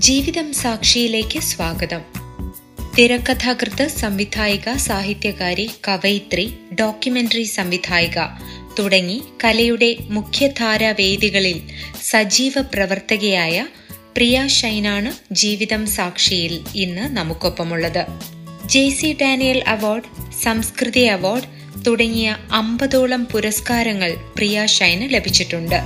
ജീവിതം സാക്ഷിയിലേക്ക് സ്വാഗതം. തിരക്കഥാകൃത്ത് സംവിധായിക സാഹിത്യകാരി കവയിത്രി ഡോക്യുമെന്ററി സംവിധായിക തുടങ്ങി കലയുടെ മുഖ്യധാരാ വേദികളിൽ സജീവ പ്രവർത്തകയായ പ്രിയ ഷൈനാണ് ജീവിതം സാക്ഷിയിൽ ഇന്ന് നമുക്കൊപ്പമുള്ളത്. J C Daniel award Samskriti award തുടങ്ങിയ അമ്പതോളം പുരസ്കാരങ്ങൾ പ്രിയ ഷൈന് ലഭിച്ചിട്ടുണ്ട്.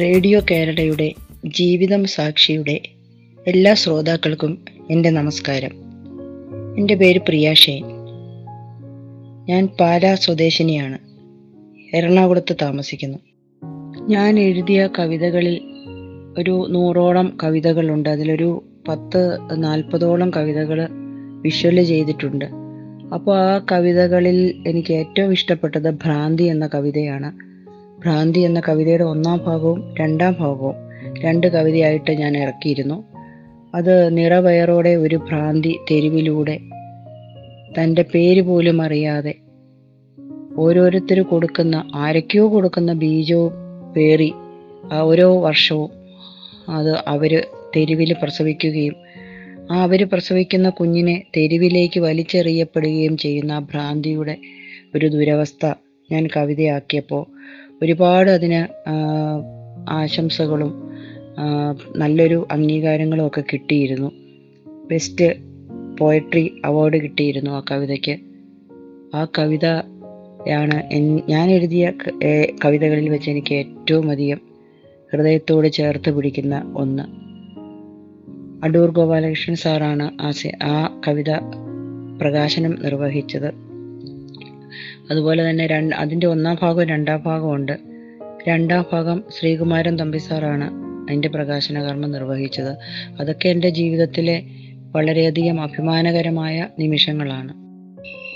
റേഡിയോ കേരളയുടെ ജീവിതം സാക്ഷിയുടെ എല്ലാ ശ്രോതാക്കൾക്കും എന്റെ നമസ്കാരം. എന്റെ പേര് പ്രിയ ഷെയ്ൻ ഞാൻ പാലാ സ്വദേശിനിയാണ്. എറണാകുളത്ത് താമസിക്കുന്നു. ഞാൻ എഴുതിയ കവിതകളിൽ ഒരു നൂറോളം കവിതകളുണ്ട്. അതിലൊരു പത്ത് നാൽപ്പതോളം കവിതകൾ വിഷ്വൽ ചെയ്തിട്ടുണ്ട്. അപ്പോൾ ആ കവിതകളിൽ എനിക്ക് ഏറ്റവും ഇഷ്ടപ്പെട്ടത് ഭ്രാന്തി എന്ന കവിതയാണ്. ഭ്രാന്തി എന്ന കവിതയുടെ ഒന്നാം ഭാഗവും രണ്ടാം ഭാഗവും രണ്ട് കവിതയായിട്ട് ഞാൻ ഇറക്കിയിരുന്നു. അത് നിറവയറോടെ ഒരു ഭ്രാന്തി തെരുവിലൂടെ തന്റെ പേര് പോലും അറിയാതെ ഓരോരുത്തർ കൊടുക്കുന്ന ആരൊക്കെയോ കൊടുക്കുന്ന ബീജവും പേറി ഓരോ വർഷവും അത് അവർ തെരുവിൽ പ്രസവിക്കുകയും ആ അവർ പ്രസവിക്കുന്ന കുഞ്ഞിനെ തെരുവിലേക്ക് വലിച്ചെറിയപ്പെടുകയും ചെയ്യുന്ന ഭ്രാന്തിയുടെ ഒരു ദുരവസ്ഥ ഞാൻ കവിതയാക്കിയപ്പോൾ ഒരുപാട് അതിന് ആശംസകളും നല്ലൊരു അംഗീകാരങ്ങളും ഒക്കെ കിട്ടിയിരുന്നു. ബെസ്റ്റ് പോയട്രി അവാർഡ് കിട്ടിയിരുന്നു ആ കവിതയ്ക്ക്. ആ കവിതയാണ് ഞാൻ എഴുതിയ കവിതകളിൽ വെച്ച് എനിക്ക് ഏറ്റവും അധികം ഹൃദയത്തോട് ചേർത്ത് പിടിക്കുന്ന ഒന്ന്. അടൂർ ഗോപാലകൃഷ്ണൻ സാറാണ് ആ ആ കവിത പ്രകാശനം നിർവഹിച്ചത്. അതുപോലെ തന്നെ അതിന്റെ ഒന്നാം ഭാഗവും രണ്ടാം ഭാഗവും ഉണ്ട്. രണ്ടാം ഭാഗം ശ്രീകുമാരൻ തമ്പി സാറാണ് അതിന്റെ പ്രകാശന കർമ്മം നിർവഹിച്ചത്. അതൊക്കെ എന്റെ ജീവിതത്തിലെ വളരെയധികം അഭിമാനകരമായ നിമിഷങ്ങളാണ്.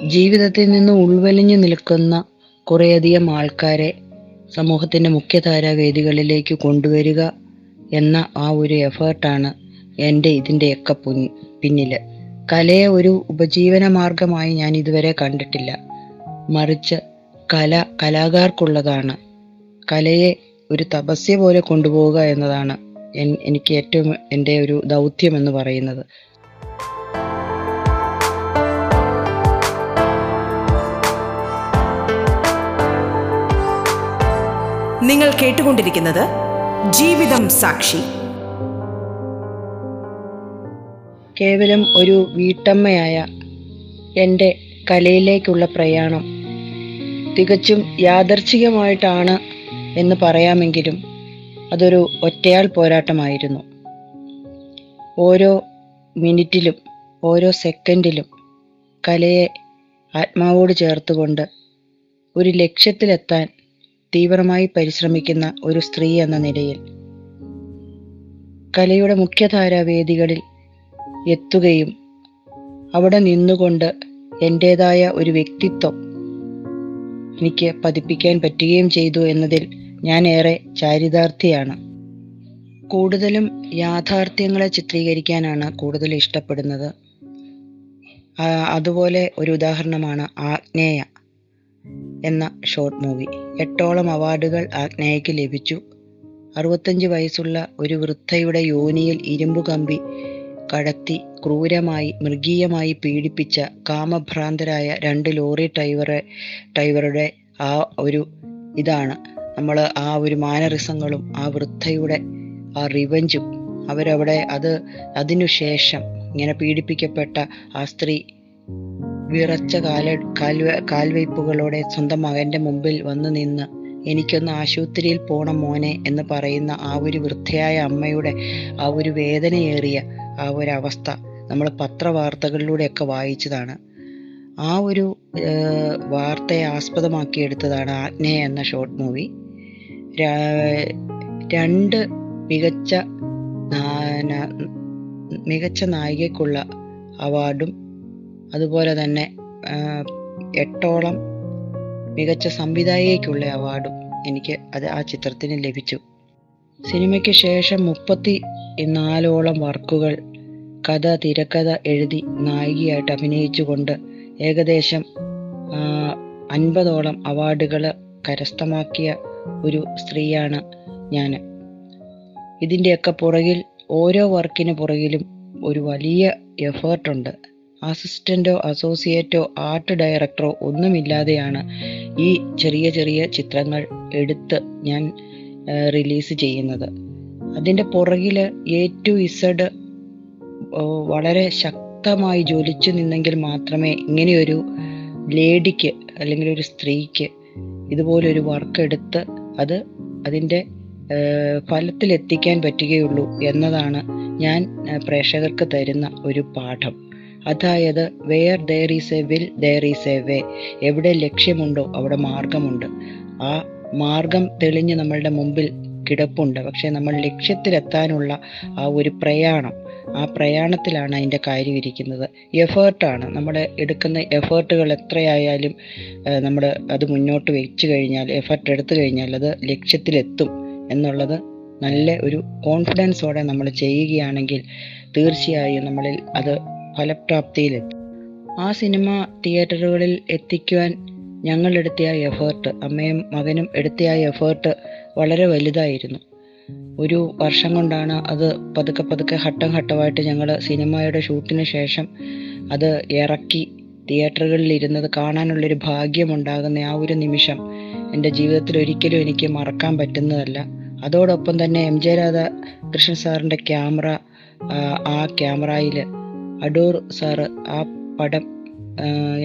ജീവിതത്തിൽ നിന്ന് ഉൾവലിഞ്ഞു നിൽക്കുന്ന കുറേയധികം ആൾക്കാരെ സമൂഹത്തിന്റെ മുഖ്യധാരാ വേദികളിലേക്ക് കൊണ്ടുവരിക എന്ന ആ ഒരു എഫേർട്ടാണ് എന്റെ ഇതിന്റെയൊക്കെ പിന്നിൽ കലയെ ഒരു ഉപജീവന മാർഗമായി ഞാൻ ഇതുവരെ കണ്ടിട്ടില്ല. മറിച്ച് കല കലാകാർക്കുള്ളതാണ്. കലയെ ഒരു തപസ്യ പോലെ കൊണ്ടുപോവുക എന്നതാണ് എനിക്ക് ഏറ്റവും എന്റെ ഒരു ദൗത്യം എന്ന് പറയുന്നത്. നിങ്ങൾ കേട്ടുകൊണ്ടിരിക്കുന്നത് ജീവിതം സാക്ഷി. കേവലം ഒരു വീട്ടമ്മയായ എന്റെ കലയിലേക്കുള്ള പ്രയാണം തികച്ചും യാദർച്ഛികമായിട്ടാണ് എന്ന് പറയാമെങ്കിലും അതൊരു ഒറ്റയാൾ പോരാട്ടമായിരുന്നു. ഓരോ മിനിറ്റിലും ഓരോ സെക്കൻഡിലും കലയെ ആത്മാവോട് ചേർത്തുകൊണ്ട് ഒരു ലക്ഷ്യത്തിലെത്താൻ തീവ്രമായി പരിശ്രമിക്കുന്ന ഒരു സ്ത്രീ എന്ന നിലയിൽ കലയുടെ മുഖ്യധാരാവേദികളിൽ എത്തുകയും അവിടെ നിന്നുകൊണ്ട് എന്റേതായ ഒരു വ്യക്തിത്വം എനിക്ക് പതിപ്പിക്കാൻ പറ്റുകയും ചെയ്തു എന്നതിൽ ഞാൻ ഏറെ ചാരിതാർത്ഥിയാണ് കൂടുതലും യാഥാർത്ഥ്യങ്ങളെ ചിത്രീകരിക്കാനാണ് കൂടുതൽ ഇഷ്ടപ്പെടുന്നത്. അതുപോലെ ഒരു ഉദാഹരണമാണ് ആഗ്നേയ എന്ന ഷോർട്ട് മൂവി. എട്ടോളം അവാർഡുകൾ ആഗ്നേയയ്ക്ക് ലഭിച്ചു. അറുപത്തഞ്ച് വയസ്സുള്ള ഒരു വൃദ്ധയുടെ യോനിയിൽ ഇരുമ്പ് കമ്പി കടത്തി ക്രൂരമായി മൃഗീയമായി പീഡിപ്പിച്ച കാമഭ്രാന്തരായ രണ്ട് ലോറി ഡ്രൈവറെ ഡ്രൈവറുടെ ആ ഒരു ഇതാണ്. നമ്മൾ ആ ഒരു മാനറിസങ്ങളും ആ വൃദ്ധയുടെ ആ റിവഞ്ചും അവരവിടെ അത് അതിനുശേഷം ഇങ്ങനെ പീഡിപ്പിക്കപ്പെട്ട ആ സ്ത്രീ വിറച്ച കാല കാൽവ കാൽവയ്പ്പുകളോടെ സ്വന്തം മകന്റെ മുമ്പിൽ വന്നു നിന്ന് എനിക്കൊന്ന് ആശുപത്രിയിൽ പോണം മോനെ എന്ന് പറയുന്ന ആ ഒരു വൃദ്ധയായ അമ്മയുടെ ആ ഒരു വേദനയേറിയ ആ ഒരു അവസ്ഥ നമ്മൾ പത്രവാർത്തകളിലൂടെയൊക്കെ വായിച്ചതാണ്. ആ ഒരു വാർത്തയെ ആസ്പദമാക്കി എടുത്തതാണ് എന്ന ഷോർട്ട് മൂവി രണ്ട് മികച്ച മികച്ച നായികയ്ക്കുള്ള അവാർഡും അതുപോലെ തന്നെ എട്ടോളം മികച്ച സംവിധായികയ്ക്കുള്ള അവാർഡും എനിക്ക് അത് ആ ചിത്രത്തിന് ലഭിച്ചു. സിനിമയ്ക്ക് ശേഷം മുപ്പത്തി നാലോളം വർക്കുകൾ കഥ തിരക്കഥ എഴുതി നായികയായിട്ട് അഭിനയിച്ചുകൊണ്ട് ഏകദേശം അൻപതോളം അവാർഡുകൾ കരസ്ഥമാക്കിയ ഒരു സ്ത്രീയാണ് ഞാൻ ഇതിന്റെയൊക്കെ പുറകിൽ ഓരോ വർക്കിന് പുറകിലും ഒരു വലിയ എഫേർട്ടുണ്ട്. അസിസ്റ്റന്റോ അസോസിയേറ്റോ ആർട്ട് ഡയറക്ടറോ ഒന്നുമില്ലാതെയാണ് ഈ ചെറിയ ചെറിയ ചിത്രങ്ങൾ എടുത്ത് ഞാൻ റിലീസ് ചെയ്യുന്നത്. അതിന്റെ പുറകിൽ എ ടു ഇസഡ് വളരെ ശക്തമായി ജ്വലിച്ചു നിന്നെങ്കിൽ മാത്രമേ ഇങ്ങനെയൊരു ലേഡിക്ക് അല്ലെങ്കിൽ ഒരു സ്ത്രീക്ക് ഇതുപോലൊരു വർക്ക് എടുത്ത് അത് അതിന്റെ ഫലത്തിലെത്തിക്കാൻ പറ്റുകയുള്ളൂ എന്നതാണ് ഞാൻ പ്രേക്ഷകർക്ക് തരുന്ന ഒരു പാഠം. അതായത് where there is a will there is a way എവിടെ ലക്ഷ്യമുണ്ടോ അവിടെ മാർഗമുണ്ട്. ആ മാർഗം തെളിഞ്ഞ് നമ്മളുടെ മുമ്പിൽ കിടപ്പുണ്ട്. പക്ഷേ നമ്മൾ ലക്ഷ്യത്തിലെത്താനുള്ള ആ ഒരു പ്രയാണം ആ പ്രയാണത്തിലാണ് അതിന്റെ കാര്യം ഇരിക്കുന്നത്. എഫേർട്ടാണ് നമ്മൾ എടുക്കുന്ന എഫേർട്ടുകൾ എത്രയായാലും നമ്മൾ അത് മുന്നോട്ട് വെച്ച് കഴിഞ്ഞാൽ എഫേർട്ട് എടുത്തു കഴിഞ്ഞാൽ അത് ലക്ഷ്യത്തിലെത്തും എന്നുള്ളത് നല്ല ഒരു കോൺഫിഡൻസോടെ നമ്മൾ ചെയ്യുകയാണെങ്കിൽ തീർച്ചയായും നമ്മളിൽ അത് ഫലപ്രാപ്തിയിലെത്തും. ആ സിനിമ തിയേറ്ററുകളിൽ എത്തിക്കുവാൻ ഞങ്ങൾ എടുത്തിയ എഫേർട്ട് അമ്മയും മകനും എടുത്തിയ എഫേർട്ട് വളരെ വലുതായിരുന്നു. ഒരു വർഷം കൊണ്ടാണ് അത് പതുക്കെ പതുക്കെ ഘട്ടം ഘട്ടമായിട്ട് ഞങ്ങൾ സിനിമയുടെ ഷൂട്ടിന് ശേഷം അത് ഇറക്കി തിയേറ്ററുകളിൽ ഇരുന്നത് കാണാനുള്ളൊരു ഭാഗ്യമുണ്ടാകുന്ന ആ ഒരു നിമിഷം എന്റെ ജീവിതത്തിൽ ഒരിക്കലും എനിക്ക് മറക്കാൻ പറ്റുന്നതല്ല. അതോടൊപ്പം തന്നെ എം ജെ രാധ കൃഷ്ണൻ സാറിന്റെ ക്യാമറ ആ ക്യാമറയിൽ അടൂർ സാറ് ആ പടം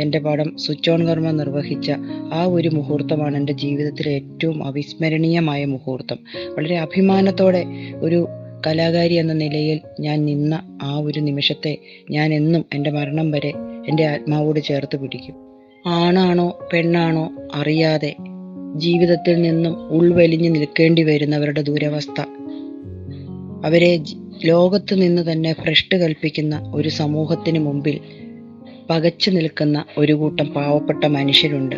എന്റെ പടം സ്വിച്ച് ഓൺ കർമ്മ നിർവഹിച്ച ആ ഒരു മുഹൂർത്തമാണ് എന്റെ ജീവിതത്തിലെ ഏറ്റവും അവിസ്മരണീയമായ മുഹൂർത്തം. വളരെ അഭിമാനത്തോടെ ഒരു കലാകാരി എന്ന നിലയിൽ ഞാൻ നിന്ന ആ ഒരു നിമിഷത്തെ ഞാൻ എന്നും എന്റെ മരണം വരെ എന്റെ ആത്മാവോട് ചേർത്ത് പിടിക്കും. ആണാണോ പെണ്ണാണോ അറിയാതെ ജീവിതത്തിൽ നിന്നും ഉൾവലിഞ്ഞു നിൽക്കേണ്ടി വരുന്നവരുടെ ദുരവസ്ഥ. അവരെ ലോകത്ത് നിന്ന് തന്നെ ഭ്രഷ്ട് കൽപ്പിക്കുന്ന ഒരു സമൂഹത്തിന് മുമ്പിൽ പകച്ചു നിൽക്കുന്ന ഒരു കൂട്ടം പാവപ്പെട്ട മനുഷ്യരുണ്ട്.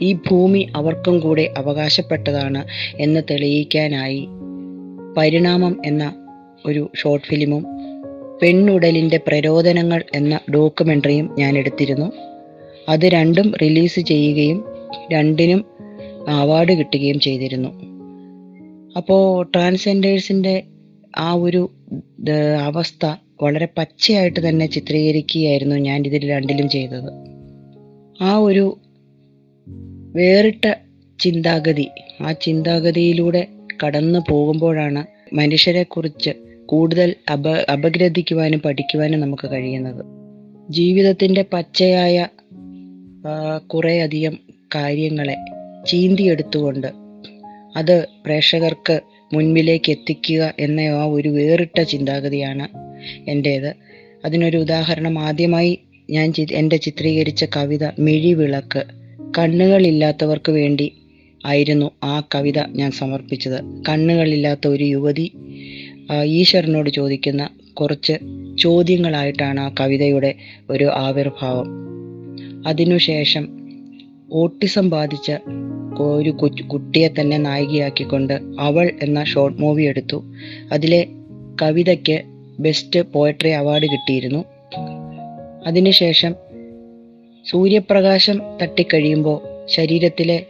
ഈ ഭൂമി അവർക്കും കൂടെ അവകാശപ്പെട്ടതാണ് എന്ന് തെളിയിക്കാനായി പരിണാമം എന്ന ഒരു ഷോർട്ട് ഫിലിമും പെണ്ണുടലിന്റെ പ്രരോദനങ്ങൾ എന്ന ഡോക്യുമെന്ററിയും ഞാൻ എടുത്തിരുന്നു. അത് രണ്ടും റിലീസ് ചെയ്യുകയും രണ്ടിനും അവാർഡ് കിട്ടുകയും ചെയ്തിരുന്നു. അപ്പോൾ ട്രാൻസ്ജെൻഡേഴ്സിന്റെ ആ ഒരു അവസ്ഥ വളരെ പച്ചയായിട്ട് തന്നെ ചിത്രീകരിക്കുകയായിരുന്നു ഞാൻ ഇതിൽ രണ്ടിലും ചെയ്തത്. ആ ഒരു വേറിട്ട ചിന്താഗതി ആ ചിന്താഗതിയിലൂടെ കടന്നു പോകുമ്പോഴാണ് മനുഷ്യരെക്കുറിച്ച് കൂടുതൽ അപ അപഗ്രഥിക്കുവാനും പഠിക്കുവാനും നമുക്ക് കഴിയുന്നത്. ജീവിതത്തിന്റെ പച്ചയായ കുറേയധികം കാര്യങ്ങളെ ചീന്തിയെടുത്തുകൊണ്ട് അത് പ്രേക്ഷകർക്ക് മുൻപിലേക്ക് എത്തിക്കുക എന്ന ആ ഒരു വേറിട്ട ചിന്താഗതിയാണ് എന്റേത് അതിനൊരു ഉദാഹരണം ആദ്യമായി ഞാൻ എന്റെ ചിത്രീകരിച്ച കവിത മിഴിവിളക്ക്. കണ്ണുകളില്ലാത്തവർക്ക് വേണ്ടി ആയിരുന്നു ആ കവിത ഞാൻ സമർപ്പിച്ചത്. കണ്ണുകളില്ലാത്ത ഒരു യുവതി ഈശ്വരനോട് ചോദിക്കുന്ന കുറച്ച് ചോദ്യങ്ങളായിട്ടാണ് ആ കവിതയുടെ ഒരു ആവിർഭാവം. അതിനുശേഷം ഓട്ടിസം ബാധിച്ച ഒരു കുട്ടിയെ തന്നെ നായികയാക്കിക്കൊണ്ട് അവൾ എന്ന ഷോർട്ട് മൂവി എടുത്തു. അതിലെ കവിതയ്ക്ക് ബെസ്റ്റ് പോയട്രി അവാർഡ് കിട്ടിയിരുന്നു. അതിനുശേഷം സൂര്യപ്രകാശം തട്ടിക്കഴിയുമ്പോൾ ശരീരത്തിലെ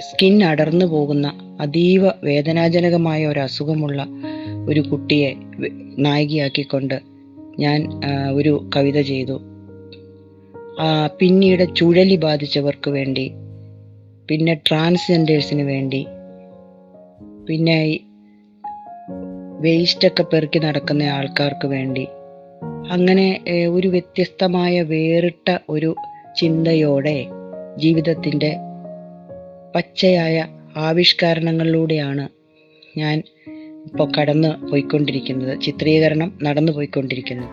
സ്കിൻ അടർന്നു പോകുന്ന അതീവ വേദനാജനകമായ ഒരു അസുഖമുള്ള ഒരു കുട്ടിയെ നായികയാക്കിക്കൊണ്ട് ഞാൻ ഒരു കവിത ചെയ്തു. പിന്നീട് ചുഴലി ബാധിച്ചവർക്ക് വേണ്ടി പിന്നെ ട്രാൻസ്ജെൻഡേഴ്സിന് വേണ്ടി പിന്നെ വേസ്റ്റൊക്കെ പെറുക്കി നടക്കുന്ന ആൾക്കാർക്ക് വേണ്ടി. അങ്ങനെ ഒരു വ്യത്യസ്തമായ വേറിട്ട ഒരു ചിന്തയോടെ ജീവിതത്തിന്റെ പച്ചയായ ആവിഷ്കരണങ്ങളിലൂടെയാണ് ഞാൻ ഇപ്പോൾ കടന്ന് പോയിക്കൊണ്ടിരിക്കുന്നത് ചിത്രീകരണം നടന്നു പോയിക്കൊണ്ടിരിക്കുന്നത്.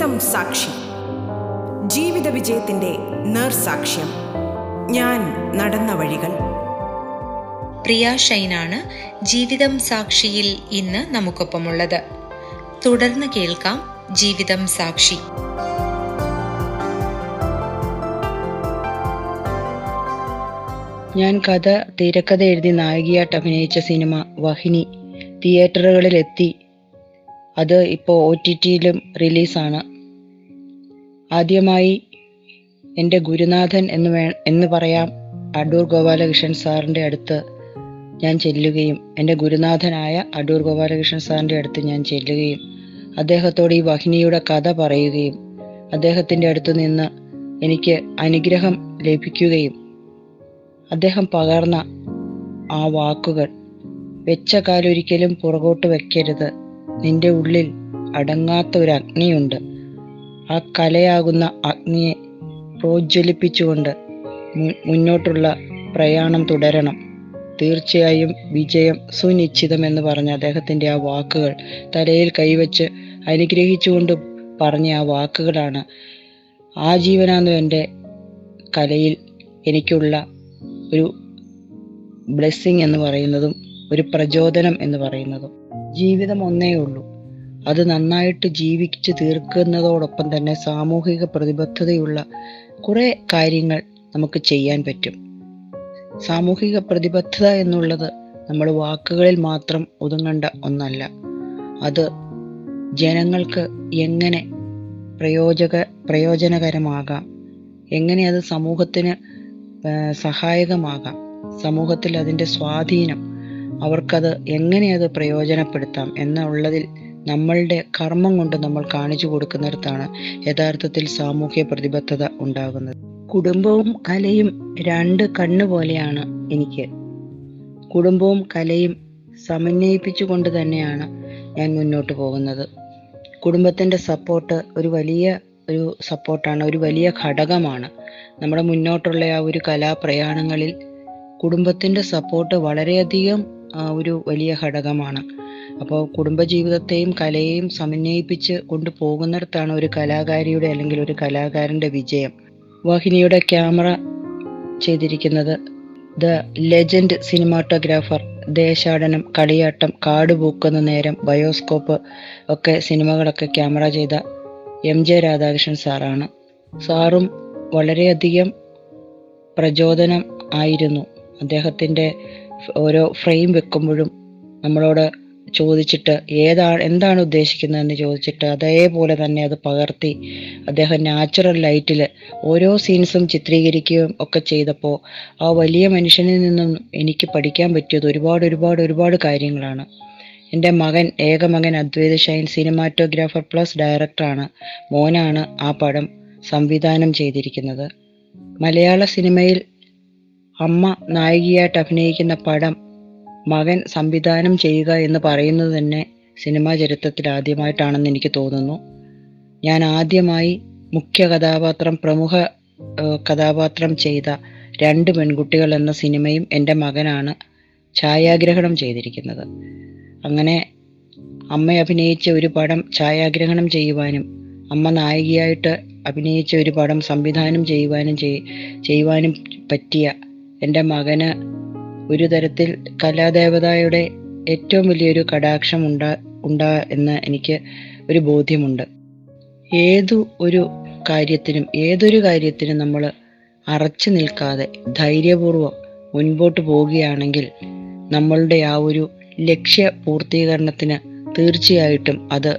ജീവിതം സാക്ഷി. ജീവിത വിജയത്തിന്റെ നേർസാക്ഷ്യം. ഞാൻ നടന്ന വഴികൾ. പ്രിയ ഷൈനാണ് ജീവിതം സാക്ഷിയിൽ ഇന്ന് നമുക്കൊപ്പമുള്ളത്. തുടർന്ന് കേൾക്കാം ജീവിതം സാക്ഷി. ഞാൻ കഥ തിരക്കഥ എഴുതി നായികയായിട്ട് അഭിനയിച്ച സിനിമ വഹിനി. തിയേറ്ററുകളിലെത്തി. അത് ഇപ്പോൾ ഒ ടി ടിയിലും റിലീസാണ്. ആദ്യമായി എന്റെ ഗുരുനാഥൻ എന്ന് വേ എന്ന് പറയാം അടൂർ ഗോപാലകൃഷ്ണൻ സാറിന്റെ അടുത്ത് ഞാൻ ചെല്ലുകയും എന്റെ ഗുരുനാഥനായ അടൂർ ഗോപാലകൃഷ്ണൻ സാറിന്റെ അടുത്ത് ഞാൻ ചെല്ലുകയും അദ്ദേഹത്തോട് ഈ വഹിനിയുടെ കഥ പറയുകയും അദ്ദേഹത്തിന്റെ അടുത്ത് നിന്ന് എനിക്ക് അനുഗ്രഹം ലഭിക്കുകയും അദ്ദേഹം പകർന്ന ആ വാക്കുകൾ വെച്ച കാലൊരിക്കലും പുറകോട്ട് വെക്കരുത്. നിന്റെ ഉള്ളിൽ അടങ്ങാത്ത ഒരു അഗ്നിയുണ്ട്. ആ കലയാകുന്ന അഗ്നിയെ പ്രോജ്വലിപ്പിച്ചുകൊണ്ട് മുന്നോട്ടുള്ള പ്രയാണം തുടരണം. തീർച്ചയായും വിജയം സുനിശ്ചിതമെന്ന് പറഞ്ഞ അദ്ദേഹത്തിന്റെ ആ വാക്കുകൾ തലയിൽ കൈവച്ച് അനുഗ്രഹിച്ചുകൊണ്ട് പറഞ്ഞ ആ വാക്കുകളാണ് ആജീവനാന്തം എന്റെ കലയിൽ എനിക്കുള്ള ഒരു ബ്ലെസ്സിങ് എന്ന് പറയുന്നതും ഒരു പ്രചോദനം എന്ന് പറയുന്നതും. ജീവിതം ഒന്നേ ഉള്ളൂ. അത് നന്നായിട്ട് ജീവിച്ച് തീർക്കുന്നതോടൊപ്പം തന്നെ സാമൂഹിക പ്രതിബദ്ധതയുള്ള കുറേ കാര്യങ്ങൾ നമുക്ക് ചെയ്യാൻ പറ്റും. സാമൂഹിക പ്രതിബദ്ധത എന്നുള്ളത് നമ്മൾ വാക്കുകളിൽ മാത്രം ഒതുങ്ങേണ്ട ഒന്നല്ല. അത് ജനങ്ങൾക്ക് എങ്ങനെ പ്രയോജക പ്രയോജനകരമാകാം? എങ്ങനെ അത് സമൂഹത്തിന് സഹായകമാകാം? സമൂഹത്തിൽ അതിന്റെ സ്വാധീനം അവർക്കത് എങ്ങനെ അത് പ്രയോജനപ്പെടുത്താം എന്നുള്ളതിൽ നമ്മളുടെ കർമ്മം കൊണ്ട് നമ്മൾ കാണിച്ചു കൊടുക്കുന്നിടത്താണ് യഥാർത്ഥത്തിൽ സാമൂഹ്യ പ്രതിബദ്ധത ഉണ്ടാകുന്നത്. കുടുംബവും കലയും രണ്ട് കണ്ണു പോലെയാണ് എനിക്ക്. കുടുംബവും കലയും സമന്വയിപ്പിച്ചുകൊണ്ട് തന്നെയാണ് ഞാൻ മുന്നോട്ട് പോകുന്നത്. കുടുംബത്തിന്റെ സപ്പോർട്ട് ഒരു വലിയ ഒരു സപ്പോർട്ടാണ് ഒരു വലിയ ഘടകമാണ്. നമ്മുടെ മുന്നോട്ടുള്ള ആ ഒരു കലാപ്രയാണങ്ങളിൽ കുടുംബത്തിന്റെ സപ്പോർട്ട് വളരെയധികം ഒരു വലിയ ഘടകമാണ്. അപ്പോൾ കുടുംബജീവിതത്തെയും കലയെയും സമന്വയിപ്പിച്ച് കൊണ്ടുപോകുന്നിടത്താണ് ഒരു കലാകാരിയുടെ അല്ലെങ്കിൽ ഒരു കലാകാരന്റെ വിജയം. വാഹിനിയുടെ ക്യാമറ ചെയ്തിരിക്കുന്നത് the legend cinematographer Desadanam Kaliyattam കാട് പൂക്കുന്ന നേരം ബയോസ്കോപ്പ് ഒക്കെ സിനിമകളൊക്കെ ക്യാമറ ചെയ്ത എം ജെ രാധാകൃഷ്ണൻ സാറാണ്. സാറും വളരെയധികം പ്രചോദനം ആയിരുന്നു. അദ്ദേഹത്തിന്റെ ഓരോ ഫ്രെയിം വെക്കുമ്പോഴും നമ്മളോട് ചോദിച്ചിട്ട് ഏതാണ് എന്താണ് ഉദ്ദേശിക്കുന്നതെന്ന് ചോദിച്ചിട്ട് അതേപോലെ തന്നെ അത് പകർത്തി അദ്ദേഹം നാച്ചുറൽ ലൈറ്റിൽ ഓരോ സീൻസും ചിത്രീകരിക്കുകയും ഒക്കെ ചെയ്തപ്പോൾ ആ വലിയ മനുഷ്യനിൽ നിന്നും എനിക്ക് പഠിക്കാൻ പറ്റിയത് ഒരുപാട് ഒരുപാട് ഒരുപാട് കാര്യങ്ങളാണ്. എന്റെ മകൻ ഏക മകൻ അദ്വൈത ഷൈൻ സിനിമാറ്റോഗ്രാഫർ പ്ലസ് ഡയറക്ടറാണ് മോനാണ് ആ പടം സംവിധാനം ചെയ്തിരിക്കുന്നത്. മലയാള സിനിമയിൽ അമ്മ നായികയായിട്ട് അഭിനയിക്കുന്ന പടം മകൻ സംവിധാനം ചെയ്യുക എന്ന് പറയുന്നത് തന്നെ സിനിമാ ചരിത്രത്തിൽ ആദ്യമായിട്ടാണെന്ന് എനിക്ക് തോന്നുന്നു. ഞാൻ ആദ്യമായി മുഖ്യ കഥാപാത്രം പ്രമുഖ കഥാപാത്രം ചെയ്ത രണ്ട് പെൺകുട്ടികൾ എന്ന സിനിമയും എന്റെ മകനാണ് ഛായാഗ്രഹണം ചെയ്തിരിക്കുന്നത്. അങ്ങനെ അമ്മ അഭിനയിച്ച ഒരു പടം ഛായാഗ്രഹണം ചെയ്യുവാനും അമ്മ നായികയായിട്ട് അഭിനയിച്ച ഒരു പടം സംവിധാനം ചെയ്യുവാനും ചെയ്യുവാനും പറ്റിയ എന്റെ മകന് ഒരു തരത്തിൽ കലാദേവതയുടെ ഏറ്റവും വലിയൊരു കടാക്ഷം ഉണ്ടാ ഉണ്ടാ എന്ന് എനിക്ക് ഒരു ബോധ്യമുണ്ട്. ഏതു ഒരു കാര്യത്തിനും ഏതൊരു കാര്യത്തിനും നമ്മൾ അറച്ചു നിൽക്കാതെ ധൈര്യപൂർവം മുൻപോട്ട് പോവുകയാണെങ്കിൽ നമ്മളുടെ ആ ഒരു ലക്ഷ്യ പൂർത്തീകരണത്തിന് തീർച്ചയായിട്ടും അത്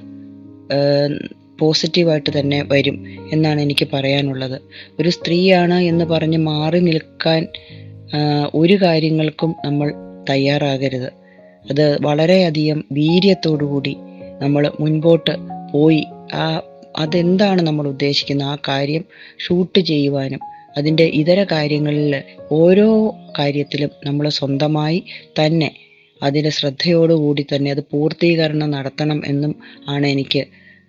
പോസിറ്റീവായിട്ട് തന്നെ വരും എന്നാണ് എനിക്ക് പറയാനുള്ളത്. ഒരു സ്ത്രീയാണ് എന്ന് പറഞ്ഞ് മാറി നിൽക്കാൻ ഒരു കാര്യങ്ങൾക്കും നമ്മൾ തയ്യാറാകരുത്. അത് വളരെയധികം വീര്യത്തോടുകൂടി നമ്മൾ മുൻപോട്ട് പോയി ആ അതെന്താണ് നമ്മൾ ഉദ്ദേശിക്കുന്നത് ആ കാര്യം ഷൂട്ട് ചെയ്യുവാനും അതിന്റെ ഇതര കാര്യങ്ങളിൽ ഓരോ കാര്യത്തിലും നമ്മൾ സ്വന്തമായി തന്നെ അതിന്റെ ശ്രദ്ധയോടുകൂടി തന്നെ അത് പൂർത്തീകരണം നടത്തണം എന്നും ആണ് എനിക്ക്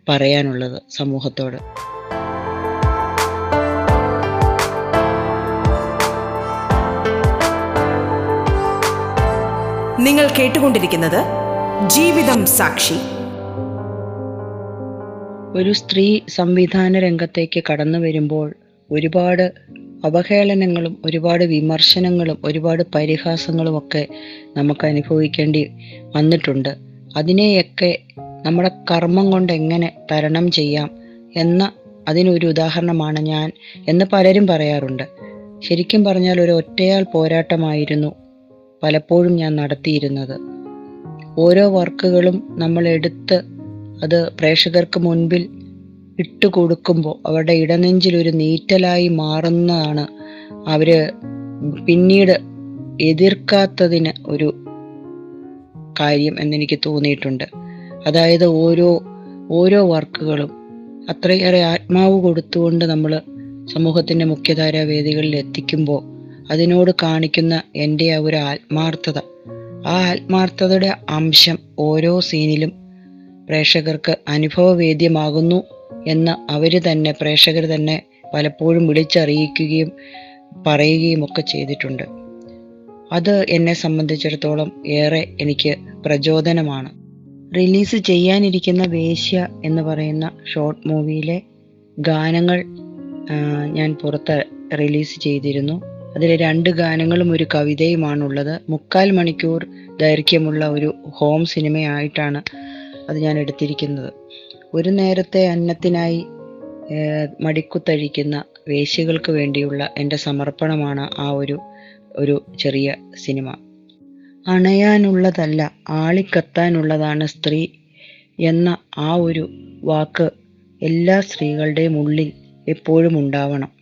പറയാനുള്ളത് സമൂഹത്തോട്. നിങ്ങൾ കേട്ടുകൊണ്ടിരിക്കുന്നത് ജീവിതം സാക്ഷി. ഒരു സ്ത്രീ സംവിധാന രംഗത്തേക്ക് കടന്നു വരുമ്പോൾ ഒരുപാട് അവഹേളനങ്ങളും ഒരുപാട് വിമർശനങ്ങളും ഒരുപാട് പരിഹാസങ്ങളും ഒക്കെ നമുക്ക് അനുഭവിക്കേണ്ടി വന്നിട്ടുണ്ട്. അതിനെയൊക്കെ നമ്മുടെ കർമ്മം കൊണ്ട് എങ്ങനെ തരണം ചെയ്യാം എന്ന അതിനൊരു ഉദാഹരണമാണ് ഞാൻ എന്ന് പലരും പറയാറുണ്ട്. ശരിക്കും പറഞ്ഞാൽ ഒരു ഒറ്റയാൾ പോരാട്ടമായിരുന്നു പലപ്പോഴും ഞാൻ നടത്തിയിരുന്നത്. ഓരോ വർക്കുകളും നമ്മൾ എടുത്ത് അത് പ്രേക്ഷകർക്ക് മുൻപിൽ ഇട്ട് കൊടുക്കുമ്പോൾ അവരുടെ ഇടനെഞ്ചിൽ ഒരു നീറ്റലായി മാറുന്നതാണ് അവർ പിന്നീട് എതിർക്കാത്തതിന് ഒരു കാര്യം എന്നെനിക്ക് തോന്നിയിട്ടുണ്ട്. അതായത് ഓരോ ഓരോ വർക്കുകളും അത്രയേറെ ആത്മാവ് കൊടുത്തുകൊണ്ട് നമ്മൾ സമൂഹത്തിന്റെ മുഖ്യധാരാ വേദികളിൽ എത്തിക്കുമ്പോൾ അതിനോട് കാണിക്കുന്ന എന്റെ ആ ഒരു ആത്മാർത്ഥത. ആ ആത്മാർത്ഥതയുടെ അംശം ഓരോ സീനിലും പ്രേക്ഷകർക്ക് അനുഭവവേദ്യമാകുന്നു എന്ന് അവർ തന്നെ പ്രേക്ഷകർ തന്നെ പലപ്പോഴും വിളിച്ചറിയിക്കുകയും പറയുകയും ഒക്കെ ചെയ്തിട്ടുണ്ട്. അത് എന്നെ സംബന്ധിച്ചിടത്തോളം ഏറെ എനിക്ക് പ്രചോദനമാണ്. റിലീസ് ചെയ്യാനിരിക്കുന്ന വേശ്യ എന്ന് പറയുന്ന ഷോർട്ട് മൂവിയിലെ ഗാനങ്ങൾ ഞാൻ പുറത്ത് റിലീസ് ചെയ്തിരുന്നു. അതിൽ രണ്ട് ഗാനങ്ങളും ഒരു കവിതയുമാണുള്ളത്. മുക്കാൽ മണിക്കൂർ ദൈർഘ്യമുള്ള ഒരു ഹോം സിനിമയായിട്ടാണ് അത് ഞാൻ എടുത്തിരിക്കുന്നത്. ഒരു നേരത്തെ അന്നത്തിനായി മടിക്കുത്തഴിക്കുന്ന വേശികൾക്ക് വേണ്ടിയുള്ള എന്റെ സമർപ്പണമാണ് ആ ഒരു ഒരു ചെറിയ സിനിമ. അണയാനുള്ളതല്ല ആളിക്കത്താനുള്ളതാണ് സ്ത്രീ എന്ന ആ ഒരു വാക്ക് എല്ലാ സ്ത്രീകളുടെയും ഉള്ളിൽ എപ്പോഴും ഉണ്ടാവണം.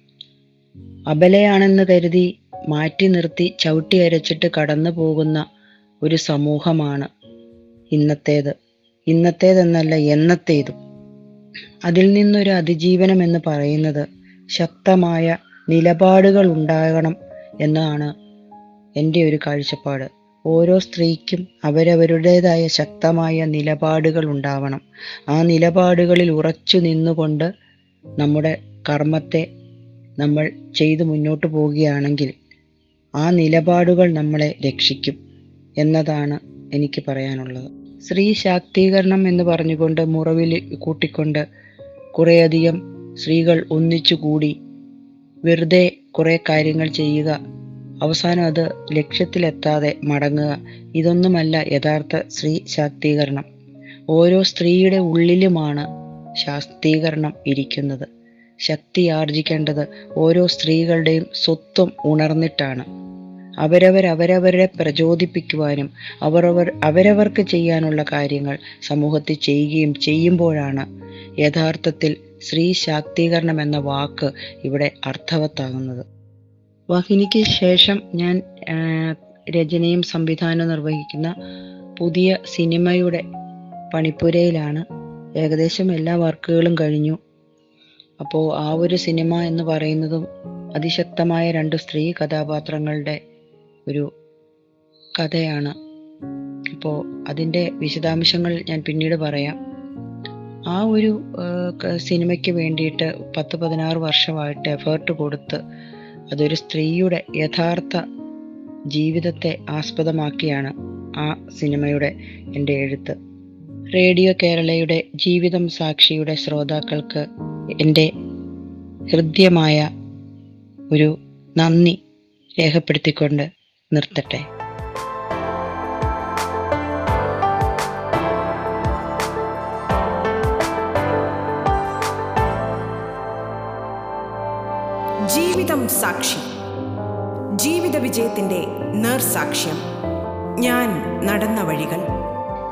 അബലയാണെന്ന് കരുതി മാറ്റി നിർത്തി ചവിട്ടി അരച്ചിട്ട് കടന്നു പോകുന്ന ഒരു സമൂഹമാണ് ഇന്നത്തേത്. ഇന്നത്തേതെന്നല്ല എന്നത്തേതും. അതിൽ നിന്നൊരു അതിജീവനം എന്ന് പറയുന്നത് ശക്തമായ നിലപാടുകൾ ഉണ്ടാകണം എന്നാണ് എന്റെ ഒരു കാഴ്ചപ്പാട്. ഓരോ സ്ത്രീക്കും അവരവരുടേതായ ശക്തമായ നിലപാടുകൾ ഉണ്ടാവണം. ആ നിലപാടുകളിൽ ഉറച്ചു നിന്നുകൊണ്ട് നമ്മുടെ കർമ്മത്തെ നമ്മൾ ചെയ്തു മുന്നോട്ട് പോവുകയാണെങ്കിൽ ആ നിലപാടുകൾ നമ്മളെ രക്ഷിക്കും എന്നതാണ് എനിക്ക് പറയാനുള്ളത്. സ്ത്രീ ശാക്തീകരണം എന്ന് പറഞ്ഞുകൊണ്ട് മുറവിൽ കൂട്ടിക്കൊണ്ട് കുറേയധികം സ്ത്രീകൾ ഒന്നിച്ചു കൂടി വെറുതെ കുറെ കാര്യങ്ങൾ ചെയ്യുക അവസാനം അത് ലക്ഷ്യത്തിലെത്താതെ മടങ്ങുക ഇതൊന്നുമല്ല യഥാർത്ഥ സ്ത്രീ ശാക്തീകരണം. ഓരോ സ്ത്രീയുടെ ഉള്ളിലുമാണ് ശാക്തീകരണം ഇരിക്കുന്നത്. ശക്തി ആർജിക്കേണ്ടത് ഓരോ സ്ത്രീകളുടെയും സ്വത്വം ഉണർന്നിട്ടാണ്. അവരവർ അവരവരെ പ്രചോദിപ്പിക്കുവാനും അവരവർ അവരവർക്ക് ചെയ്യാനുള്ള കാര്യങ്ങൾ സമൂഹത്തിൽ ചെയ്യുകയും ചെയ്യുമ്പോഴാണ് യഥാർത്ഥത്തിൽ സ്ത്രീ ശാക്തീകരണം എന്ന വാക്ക് ഇവിടെ അർത്ഥവത്താകുന്നത്. വഹിനിക്ക് ശേഷം ഞാൻ രചനയും സംവിധാനവും നിർവഹിക്കുന്ന പുതിയ സിനിമയുടെ പണിപ്പുരയിലാണ്. ഏകദേശം എല്ലാ വർക്കുകളും കഴിഞ്ഞു. അപ്പോൾ ആ ഒരു സിനിമ എന്ന് പറയുന്നതും അതിശക്തമായ രണ്ട് സ്ത്രീ കഥാപാത്രങ്ങളുടെ ഒരു കഥയാണ്. അപ്പോൾ അതിന്റെ വിശദാംശങ്ങൾ ഞാൻ പിന്നീട് പറയാം. ആ ഒരു സിനിമയ്ക്ക് വേണ്ടിയിട്ട് പത്ത് പതിനാറ് വർഷമായിട്ട് എഫേർട്ട് കൊടുത്ത് അതൊരു സ്ത്രീയുടെ യഥാർത്ഥ ജീവിതത്തെ ആസ്പദമാക്കിയാണ് ആ സിനിമയുടെ എന്റെ എഴുത്ത്. റേഡിയോ കേരളയുടെ ജീവിതം സാക്ഷിയുടെ ശ്രോതാക്കൾക്ക് എന്റെ ഹൃദ്യമായ ഒരു നന്ദി രേഖപ്പെടുത്തിക്കൊണ്ട് നിർത്തട്ടെ. ജീവിതം സാക്ഷി. ജീവിത വിജയത്തിന്റെ നേർസാക്ഷ്യം. ഞാൻ നടന്ന വഴികൾ.